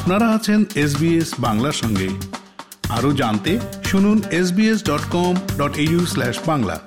আপনারা আছেন এসবিএস বাংলার সঙ্গে। আরও জানতে শুনুন SBS dot com dot Bangla.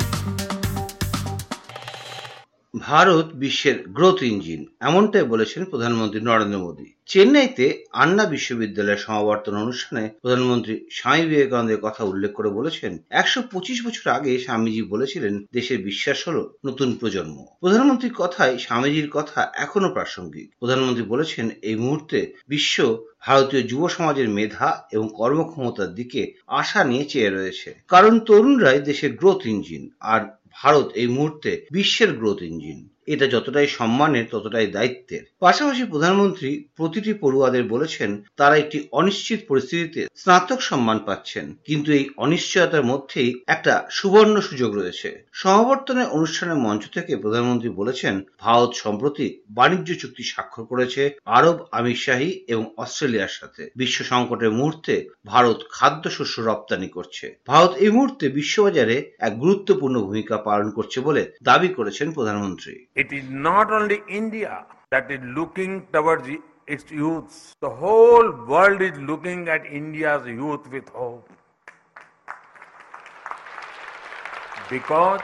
Bharat বিশ্বের গ্রোথ ইঞ্জিন এমনটাই বলেছেন প্রধানমন্ত্রী নরেন্দ্র মোদী। চেন্নাইতে আন্না বিশ্ববিদ্যালয়ের সমাবর্তন অনুষ্ঠানে প্রধানমন্ত্রী স্বামী বিবেকানন্দের কথা উল্লেখ করে বলেছেন, একশো পঁচিশ বছর আগে স্বামীজি বলেছিলেন, দেশের বিশ্বাস হল নতুন প্রজন্ম। প্রধানমন্ত্রীর কথায় স্বামীজির কথা এখনও প্রাসঙ্গিক। প্রধানমন্ত্রী বলেছেন, এই মুহূর্তে বিশ্ব ভারতীয় যুব সমাজের মেধা এবং কর্মক্ষমতার দিকে আশা নিয়ে চেয়ে রয়েছে। কারণ তরুণরাই দেশের গ্রোথ ইঞ্জিন আর ভারত এই মুহূর্তে বিশ্বের গ্রোথ ইঞ্জিন এটা যতটাই সম্মানের, ততটাই দায়িত্বের। পাশাপাশি প্রধানমন্ত্রী প্রতিটি পড়ুয়াদের বলেছেন, তারা একটি অনিশ্চিত পরিস্থিতিতে স্নাতক সম্মান পাচ্ছেন, কিন্তু এই অনিশ্চয়তার মধ্যেই একটা সুবর্ণ সুযোগ রয়েছে। সমাবর্তনের অনুষ্ঠানের মঞ্চ থেকে প্রধানমন্ত্রী বলেছেন, ভারত সম্প্রতি বাণিজ্য চুক্তি স্বাক্ষর করেছে আরব আমিরশাহী এবং অস্ট্রেলিয়ার সাথে। বিশ্ব সংকটের মুহূর্তে ভারত খাদ্যশস্য রপ্তানি করছে। ভারত এই মুহূর্তে বিশ্ববাজারে এক গুরুত্বপূর্ণ ভূমিকা পালন করছে বলে দাবি করেছেন প্রধানমন্ত্রী। It is not only India that is looking towards its youth. The whole world is looking at India's youth with hope. Because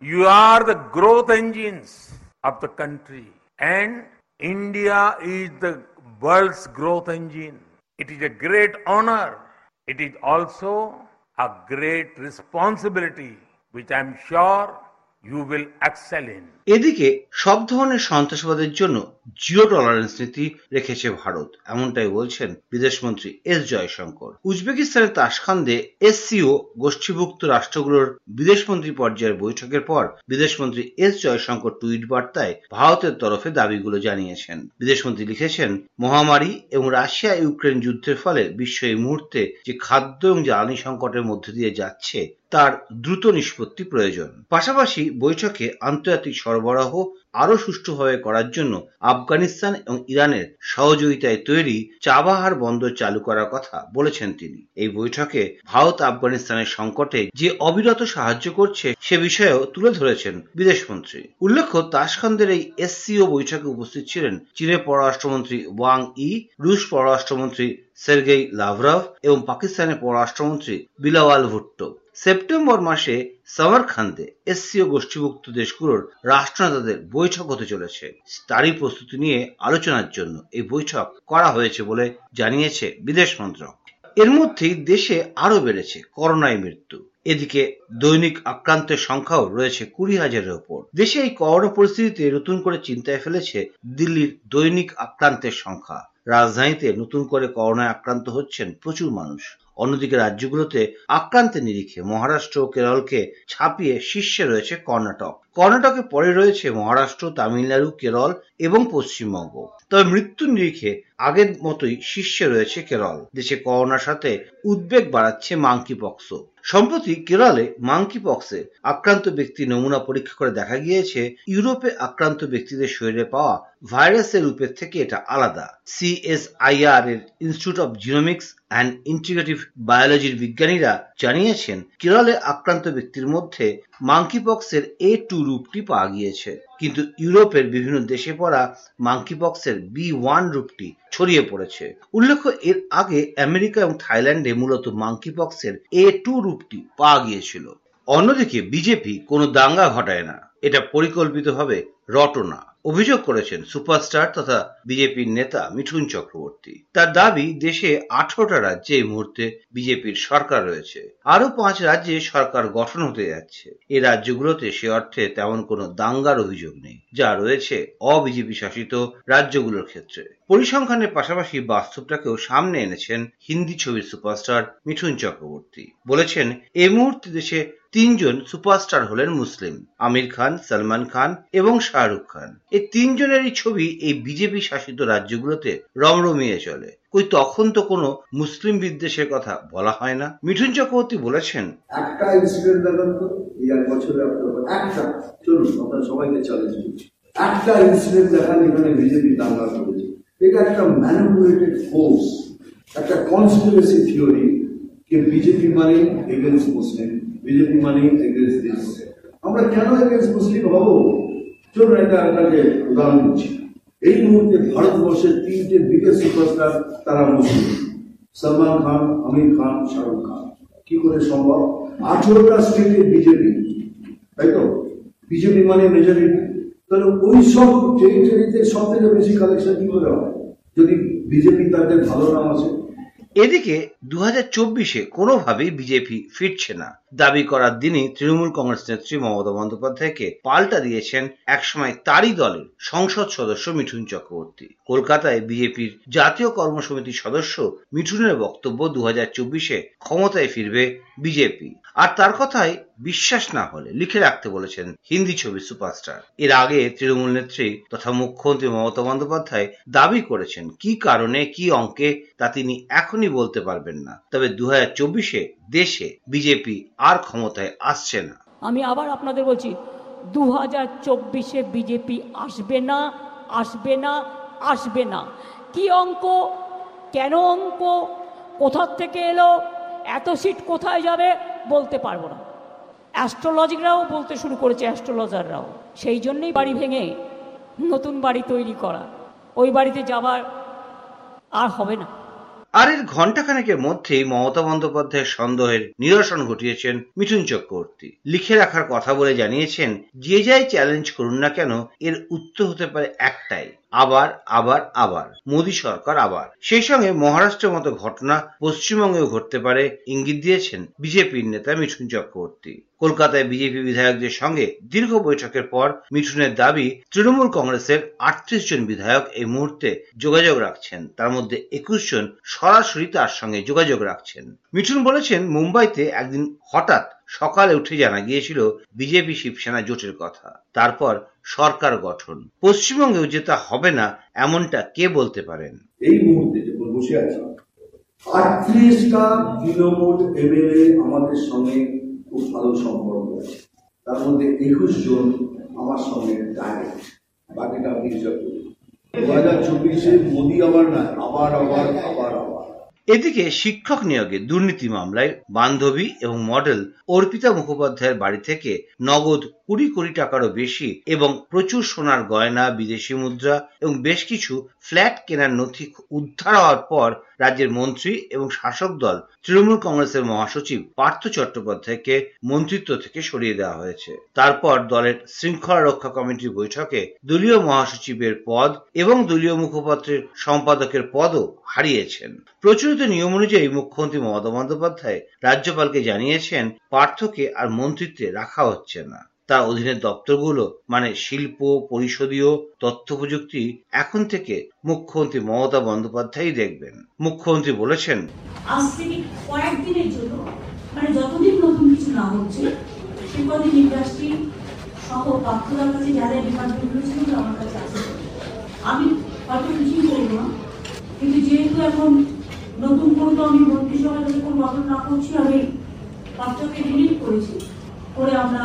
you are the growth engines of the country and India is the world's growth engine. It is a great honor. It is also a great responsibility, which I am sure you will excel in. এদিকে, সব ধরনের সন্ত্রাসবাদের জন্য zero tolerance নীতি রেখেছে ভারত, এমনটাই বলছেন বিদেশমন্ত্রী এস জয়শঙ্কর উজবেকিস্তানের তাসখান্দে এসসিও গোষ্ঠীভুক্ত রাষ্ট্রগুলোর বিদেশমন্ত্রী পর্যায়ের বৈঠকের পর বিদেশমন্ত্রী এস জয়শঙ্কর টুইট বার্তায় ভারতের তরফে দাবিগুলো জানিয়েছেন বিদেশমন্ত্রী লিখেছেন, মহামারী এবং রাশিয়া ইউক্রেন যুদ্ধের ফলে বিশ্ব এই মুহূর্তে যে খাদ্য এবং জ্বালানি সংকটের মধ্যে দিয়ে যাচ্ছে তার দ্রুত নিষ্পত্তি প্রয়োজন। পাশাপাশি বৈঠকে আন্তর্জাতিক সরবরাহ আরও সুষ্ঠুভাবে করার জন্য আফগানিস্তান এবং ইরানের সহযোগিতায় তৈরি চাবাহার বন্দর চালু করার কথা বলেছেন তিনি। এই বৈঠকে ভারত আফগানিস্তানের সংকটে যে অবিরত সাহায্য করছে সে বিষয়েও তুলে ধরেছেন বিদেশমন্ত্রী। উল্লেখ্য তাসখান্দের এই এসসিও বৈঠকে উপস্থিত ছিলেন চীনের পররাষ্ট্রমন্ত্রী ওয়াং ই, রুশ পররাষ্ট্রমন্ত্রী সের্গেই লাভরভ এবং পাকিস্তানের পররাষ্ট্রমন্ত্রী বিলাওয়াল ভুট্টো সেপ্টেম্বর মাসে সামারখান্দে এসসিও গোষ্ঠীভুক্ত দেশগুলোর রাষ্ট্রনেতাদের বৈঠক হতে চলেছে। তারই প্রস্তুতি নিয়ে আলোচনার জন্য এই বৈঠক করা হয়েছে বলে জানিয়েছে বিদেশ মন্ত্রক। এর মধ্যেই দেশে আরও বেড়েছে করোনায় মৃত্যু। এদিকে দৈনিক আক্রান্তের সংখ্যাও রয়েছে কুড়ি হাজারের ওপর। দেশে এই করোনা পরিস্থিতিতে নতুন করে চিন্তায় ফেলেছে দিল্লির দৈনিক আক্রান্তের সংখ্যা। রাজধানীতে নতুন করে করোনায় আক্রান্ত হচ্ছেন প্রচুর মানুষ। অন্যদিকে রাজ্যগুলোতে আক্রান্তের নিরিখে মহারাষ্ট্র ও কেরলকে ছাপিয়ে শীর্ষে রয়েছে কর্ণাটক। কর্ণাটকে পরে রয়েছে মহারাষ্ট্র, তামিলনাড়ু, কেরল এবং পশ্চিমবঙ্গ। তবে মৃত্যুর নিরিখে আগের মতোই শীর্ষে রয়েছে কেরল। দেশে করোনার সাথে উদ্বেগ বাড়াচ্ছে মাংকি পক্স সম্প্রতি কেরলে মাংকি পক্সে আক্রান্ত ব্যক্তি নমুনা পরীক্ষা করে দেখা গিয়েছে, ইউরোপে আক্রান্ত ব্যক্তিদের শরীরে পাওয়া ভাইরাসের রূপের থেকে এটা আলাদা। সিএসআইআর এর Institute of Genomics and Integrative বায়োলজির বিজ্ঞানীরা জানিয়েছেন, কেরলে আক্রান্ত ব্যক্তির মধ্যে মাংকিপক্সের এ টু রূপটি পাওয়া গিয়েছে। কিন্তু ইউরোপের বিভিন্ন দেশে পড়া মাংকিপক্সের বি ওয়ান রূপটি ছড়িয়ে পড়েছে। উল্লেখ্য, এর আগে আমেরিকা এবং থাইল্যান্ডে মূলত মাংকিপক্সের এ টু রূপটি পাওয়া গিয়েছিল। অন্যদিকে বিজেপি কোনো দাঙ্গা ঘটায় না। এটা পরিকল্পিতভাবে রটনা। অভিযোগ করেছেন সুপারস্টার তথা বিজেপির নেতা মিঠুন চক্রবর্তী। তার দাবি, দেশে আঠারোটা রাজ্যে এই মুহূর্তে বিজেপির সরকার রয়েছে। আরও পাঁচ রাজ্যে সরকার গঠন হতে যাচ্ছে। এই রাজ্যগুলোতে সে অর্থে তেমন কোনো দাঙ্গার অভিযোগ নেই, যা রয়েছে অবিজেপি শাসিত রাজ্যগুলোর ক্ষেত্রে। পরিসংখ্যানের পাশাপাশি বাস্তবটাকেও সামনে এনেছেন হিন্দি ছবির সুপারস্টার মিঠুন চক্রবর্তী। বলেছেন এই মুহূর্তে দেশে তিনজন সুপারস্টার হলেন মুসলিম, আমির খান, সলমান খান এবং শাহরুখ খান। এই তিনজনেরই ছবি এই বিজেপি শাসিত রাজ্যগুলোতে রমরমিয়ে চলে। কই তখন তো কোনো মুসলিম বিদ্বেষের কথা বলা হয় না। মিঠুন চক্রবর্তী বলেছেন, একটা ইনসিডেন্ট দেখান তো, এই বছরে একটা, চলুন সবাইকে চ্যালেঞ্জ করছি। একটা ইনসিডেন্ট দেখান এখানে বিজেপি দাঙ্গা করেছে। এটা একটা ম্যানিপুলেটেড ফোর্স একটা কনস্পিরেসি থিওরি কে বিজেপি মানে এগেনস্ট মুসলিম বিজেপি মানে আমরা কেন এগেনস্ট মুসলিম হব? চলুন এটা আপনাকে উদাহরণ দিচ্ছি। এই মুহূর্তে ভারতবর্ষের তিনটে বিগেস্ট সুপারস্টার তারা মুসলিম। সলমান খান, আমির খান, শাহরুখ খান। কি করে সম্ভব? আঠেরোটা স্টেটে বিজেপি, তাই তো? বিজেপি মানে মেজরিটি তাহলে ওই সব টেরিটরিতে সব থেকে বেশি কালেকশন কি করে হয়? যদি বিজেপি তাদের ভালো নাম আছে এদিকে দু হাজার চব্বিশে কোনোভাবেই বিজেপি ফিরছে না। দাবি করার দিনই তৃণমূল কংগ্রেস নেত্রী মমতা বন্দ্যোপাধ্যায়কে পাল্টা দিয়েছেন একসময় তারই দলের সংসদ সদস্য মিঠুন চক্রবর্তী। কলকাতায় বিজেপির জাতীয় কর্মসমিতির সদস্য মিঠুনের বক্তব্য দু হাজার চব্বিশে ক্ষমতায় ফিরবে বিজেপি। আর তার কথায় বিশ্বাস না হলে লিখে রাখতে বলেছেন হিন্দি ছবি সুপারস্টার। এর আগে তৃণমূল নেত্রী তথা মুখ্যমন্ত্রী মমতা বন্দ্যোপাধ্যায় দাবি করেছেন কি কারণে, কি অঙ্কে তা তিনি এখনই বলতে পারবেন না। তবে দু চব্বিশে দেশে বিজেপি আর ক্ষমতায় আসছে না। আমি আবার আপনাদের বলছি দু হাজার চব্বিশে বিজেপি আসবে না আসবে না আসবে না। কি অঙ্ক, কেন অঙ্ক, কোথার থেকে এলো এত সিট কোথায় যাবে বলতে পারব না। অ্যাস্ট্রোলজিকরাও বলতে শুরু করেছে অ্যাস্ট্রোলজাররাও সেই জন্যই বাড়ি ভেঙে নতুন বাড়ি তৈরি করা। ওই বাড়িতে যাবার আর হবে না। আর এর ঘণ্টাখানেকের মধ্যেই মমতা বন্দ্যোপাধ্যায়ের সন্দেহের নিরসন ঘটিয়েছেন মিঠুন চক্রবর্তী। লিখে রাখার কথা বলে জানিয়েছেন, যে যাই চ্যালেঞ্জ করুন না কেন, এর উত্তর হতে পারে একটাই। আবার আবার আবার। মোদী সরকার আবার। সেই সঙ্গে মহারাষ্ট্রের মতো ঘটনা পশ্চিমবঙ্গেও ঘটতে পারে ইঙ্গিত দিয়েছেন বিজেপির নেতা মিঠুন চক্রবর্তী। কলকাতায় বিজেপি বিধায়কদের সঙ্গে দীর্ঘ বৈঠকের পর মিঠুনের দাবি, তৃণমূল কংগ্রেসের আটত্রিশ জন বিধায়ক এই মুহূর্তে যোগাযোগ রাখছেন। তার মধ্যে একুশ জন সরাসরি তার সঙ্গে যোগাযোগ রাখছেন। মিঠুন বলেছেন, মুম্বাইতে একদিন হঠাৎ সকালে উঠে জানা গিয়েছিল, বিজেপি শিবসেনা জোটের কথা। তারপর সরকার গঠন। পশ্চিমবঙ্গেও যে তা হবে না, এমনটা কে বলতে পারেন? এই মুহূর্তে যখন বসে আছি আমাদের সঙ্গে খুব ভালো সম্পর্ক তার মধ্যে একুশ জন আমার সঙ্গে বাকিটা আমি হিসাব করি। দু হাজার চব্বিশে মোদী আবার না আবার আবার আবার। এদিকে শিক্ষক নিয়োগে দুর্নীতি মামলায় বান্ধবী এবং মডেল অর্পিতা মুখোপাধ্যায়ের বাড়ি থেকে নগদ কুড়ি কোটি টাকারও বেশি এবং প্রচুর সোনার গয়না, বিদেশি মুদ্রা এবং বেশ কিছু ফ্ল্যাট কেনার নথি উদ্ধার হওয়ার পর রাজ্যের মন্ত্রী এবং শাসক দল, তৃণমূল কংগ্রেসের মহাসচিব পার্থ চট্টোপাধ্যায়কে মন্ত্রিত্ব থেকে সরিয়ে দেওয়া হয়েছে। তারপর দলের শৃঙ্খলা রক্ষা কমিটির বৈঠকে দলীয় মহাসচিবের পদ এবং দলীয় মুখপাত্রের সম্পাদকের পদও হারিয়েছেন। প্রচলিত নিয়ম অনুযায়ী মুখ্যমন্ত্রী মমতা বন্দ্যোপাধ্যায় রাজ্যপালকে জানিয়েছেন, পার্থকে আর মন্ত্রিত্বে রাখা হচ্ছে না। তার অধীনের দপ্তরগুলো মানে শিল্প, পরিষদীয় তথ্য প্রযুক্তি এখন থেকে মুখ্যমন্ত্রী মমতা বন্দ্যোপাধ্যায় দেখবেন। মুখ্যমন্ত্রী বলেছেন, আজ থেকে কয়েকদিনের জন্য মানে যতদিন নতুন কিছু না হচ্ছে ইন্ডাস্ট্রি সহ কাছে যাদের ডিপার্টমেন্টগুলো ছিল আমার কাছে আছে। আমি হয়তো কিছুই না, কিন্তু যেহেতু এখন নতুন করে তো আমি মন্ত্রিসভায় না করছি আমি করেছি, করে আমরা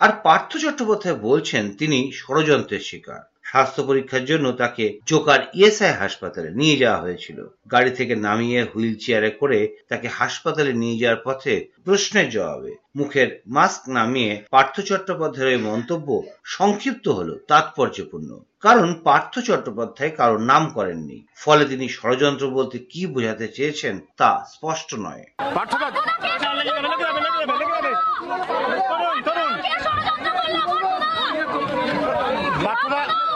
আর পার্থ চট্টোপাধ্যায় বলছেন তিনি ষড়যন্ত্রের শিকার। স্বাস্থ্য পরীক্ষার জন্য তাকে জোকার ইএসআই হাসপাতালে নিয়ে যাওয়া হয়েছিল। গাড়ি থেকে নামিয়ে হুইল চেয়ারে করে তাকে হাসপাতালে নিয়ে যাওয়ার পথে প্রশ্নের জবাবে মুখের মাস্ক নামিয়ে পার্থ চট্টোপাধ্যায়ের এই মন্তব্য সংক্ষিপ্ত হলো তাৎপর্যপূর্ণ। কারণ পার্থ চট্টোপাধ্যায় কারোর নাম করেননি। ফলে তিনি ষড়যন্ত্র বলতে কি বোঝাতে চেয়েছেন তা স্পষ্ট নয়।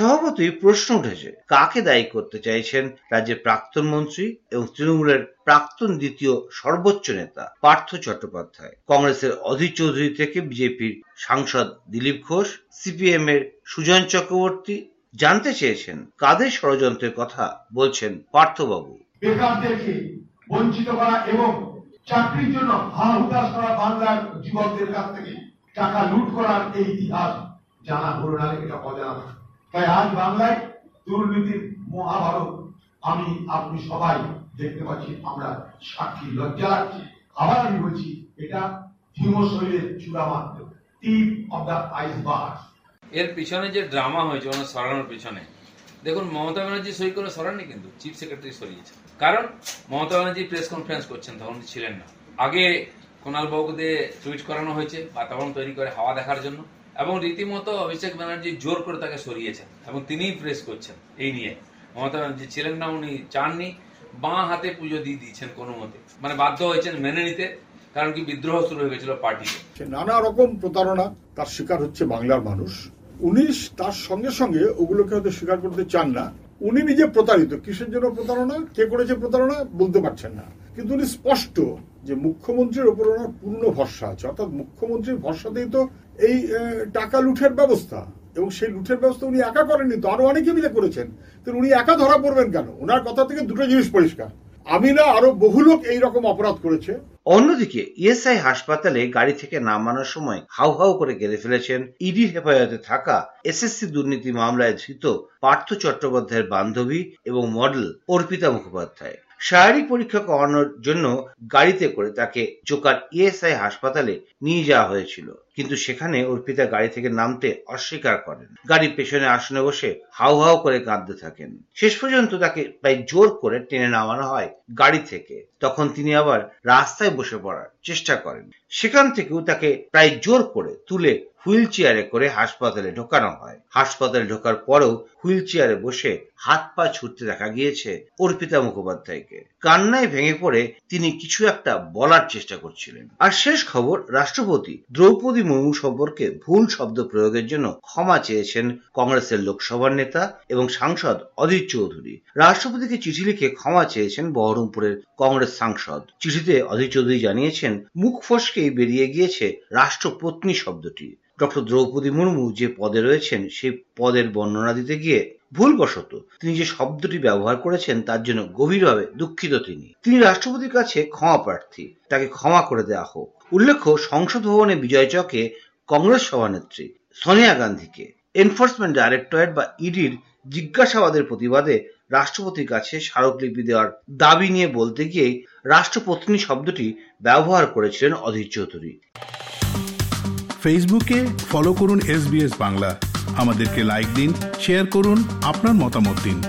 স্বভাবতই প্রশ্ন উঠেছে, কাকে দায়ী করতে চাইছেন রাজ্যের প্রাক্তন মন্ত্রী এবং তৃণমূলের প্রাক্তন দ্বিতীয় সর্বোচ্চ নেতা পার্থ চট্টোপাধ্যায় কংগ্রেসের অধীর চৌধুরী থেকে বিজেপির সাংসদ দিলীপ ঘোষ, সিপিএম এর সুজন চক্রবর্তী জানতে চেয়েছেন, কাদের ষড়যন্ত্রের কথা বলছেন পার্থবাবু বেকারদেরকে বঞ্চিত করা এবং চাকরির জন্য হা হুতাশ করা বাংলার যুবকদের কাছ থেকে টাকা লুট করার এই ইতিহাস জানা হলো না এটা অজানা। তাই আজ বাংলায় দুর্নীতির মহাভারত আমি, আপনি সবাই দেখতে পাচ্ছি, আমরা সাক্ষী লজ্জা লাগছে। আবার আমি বলছি, এটা হিমশৈলের চূড়া মাত্র। টিপ অব দ্য আইসবার্গ এর পিছনে যে ড্রামা হয়েছে, ওনার সরানোর পিছনে। দেখুন, মমতা ব্যানার্জি সই করে সরাননি কিন্তু চিফ সেক্রেটারি সরিয়েছে। কারণ, মমতা ব্যানার্জি প্রেস কনফারেন্স করছেন, তখন ছিলেন না। আগে কোনাল বাবুকে দিয়ে টুইট করানো হয়েছে, বাতাবরণ তৈরি করে হাওয়া দেখার জন্য। এবং রীতিমতো অভিষেক ব্যানার্জি জোর করে তাকে সরিয়েছেন এবং তিনিই প্রেস করছেন এই নিয়ে। মমতা ব্যানার্জি ছিলেন না, উনি চাননি। বাঁ হাতে পুজো দিয়ে দিয়েছেন কোনো মতে। মানে বাধ্য হয়েছেন মেনে নিতে, কারণ কি বিদ্রোহ শুরু হয়ে গেছিল পার্টিতে। নানা রকম প্রতারণা তার শিকার হচ্ছে বাংলার মানুষ। উনি তার সঙ্গে সঙ্গে ওগুলোকে হয়তো স্বীকার করতে চান না উনি নিজে প্রতারিত। কিসের জন্য প্রতারণা? কে করেছে প্রতারণা? বলতে পারছেন না। কিন্তু উনি স্পষ্ট যে মুখ্যমন্ত্রীর ওপর ওনার পূর্ণ ভরসা আছে। অর্থাৎ মুখ্যমন্ত্রীর ভরসাতেই তো এই টাকা লুঠের ব্যবস্থা। এবং সেই লুঠের ব্যবস্থা উনি একা করেননি তো আরও অনেকে মিলে করেছেন। তো উনি একা ধরা পড়বেন কেন? ওনার কথা থেকে দুটো জিনিস পরিষ্কার। আমি না আরও বহু লোক এইরকম অপরাধ করেছে। অন্যদিকে ইএসআই হাসপাতালে গাড়ি থেকে নামানোর সময় হাউ হাউ করে গেড়ে ফেলেছেন ইডি হেফাজতে থাকা এসএসসি দুর্নীতি মামলায় ধৃত পার্থ চট্টোপাধ্যায়ের বান্ধবী এবং মডেল অর্পিতা মুখোপাধ্যায়। শারীরিক পরীক্ষা করানোর জন্য গাড়িতে করে তাকে চোকার ইএসআই হাসপাতালে নিয়ে যাওয়া হয়েছিল, কিন্তু সেখানে অর্পিতা গাড়ি থেকে নামতে অস্বীকার করেন। গাড়ির পেছনে আসনে বসে হাউ হাউ করে কাঁদতে থাকেন। শেষ পর্যন্ত তাকে প্রায় জোর করে টেনে নামানো হয় গাড়ি থেকে। তখন তিনি আবার রাস্তায় বসে পড়ার। চেষ্টা করেন। সেখান থেকেও তাকে প্রায় জোর করে তুলে হুইল চেয়ারে করে হাসপাতালে ঢোকানো হয়। হাসপাতালে ঢোকার পরেও হুইল চেয়ারে বসে হাত পা ছুটতে দেখা গিয়েছে অর্পিতা মুখোপাধ্যায়কে। কান্নায় ভেঙে পড়ে তিনি কিছু একটা বলার চেষ্টা করছিলেন। আর শেষ খবর, রাষ্ট্রপতি দ্রৌপদী মুর্মু সম্পর্কে ভুল শব্দ প্রয়োগের জন্য ক্ষমা চেয়েছেন কংগ্রেসের লোকসভার নেতা এবং সাংসদ অধীর চৌধুরী। রাষ্ট্রপতিকে চিঠি লিখে ক্ষমা চেয়েছেন বহরমপুরের কংগ্রেস সাংসদ। চিঠিতে অধীর চৌধুরী জানিয়েছেন মুখ ফসকেই বেরিয়ে গিয়েছে রাষ্ট্রপত্নী শব্দটি। ডক্টর দ্রৌপদী মুর্মু যে পদে রয়েছেন, সেই পদের বর্ণনা দিতে গিয়ে ভুলবশত তিনি যে শব্দটি ব্যবহার করেছেন, তার জন্য গভীরভাবে দুঃখিত তিনি। তিনি রাষ্ট্রপতির কাছে ক্ষমা প্রার্থী, তাকে ক্ষমা করে দেওয়া হোক। উল্লেখ্য, সংসদ ভবনে বিজয় চকে কংগ্রেস সভানেত্রী সোনিয়া গান্ধীকে এনফোর্সমেন্ট ডাইরেক্টরেট বা ইডির জিজ্ঞাসাবাদের প্রতিবাদে রাষ্ট্রপতির কাছে স্মারকলিপি দেওয়ার দাবি নিয়ে বলতে গিয়ে রাষ্ট্রপত্নী শব্দটি ব্যবহার করেছিলেন অধীর চৌধুরী। ফেসবুকে ফলো করুন এস বাংলা। আমাদেরকে লাইক দিন, শেয়ার করুন, আপনার মতামত দিন।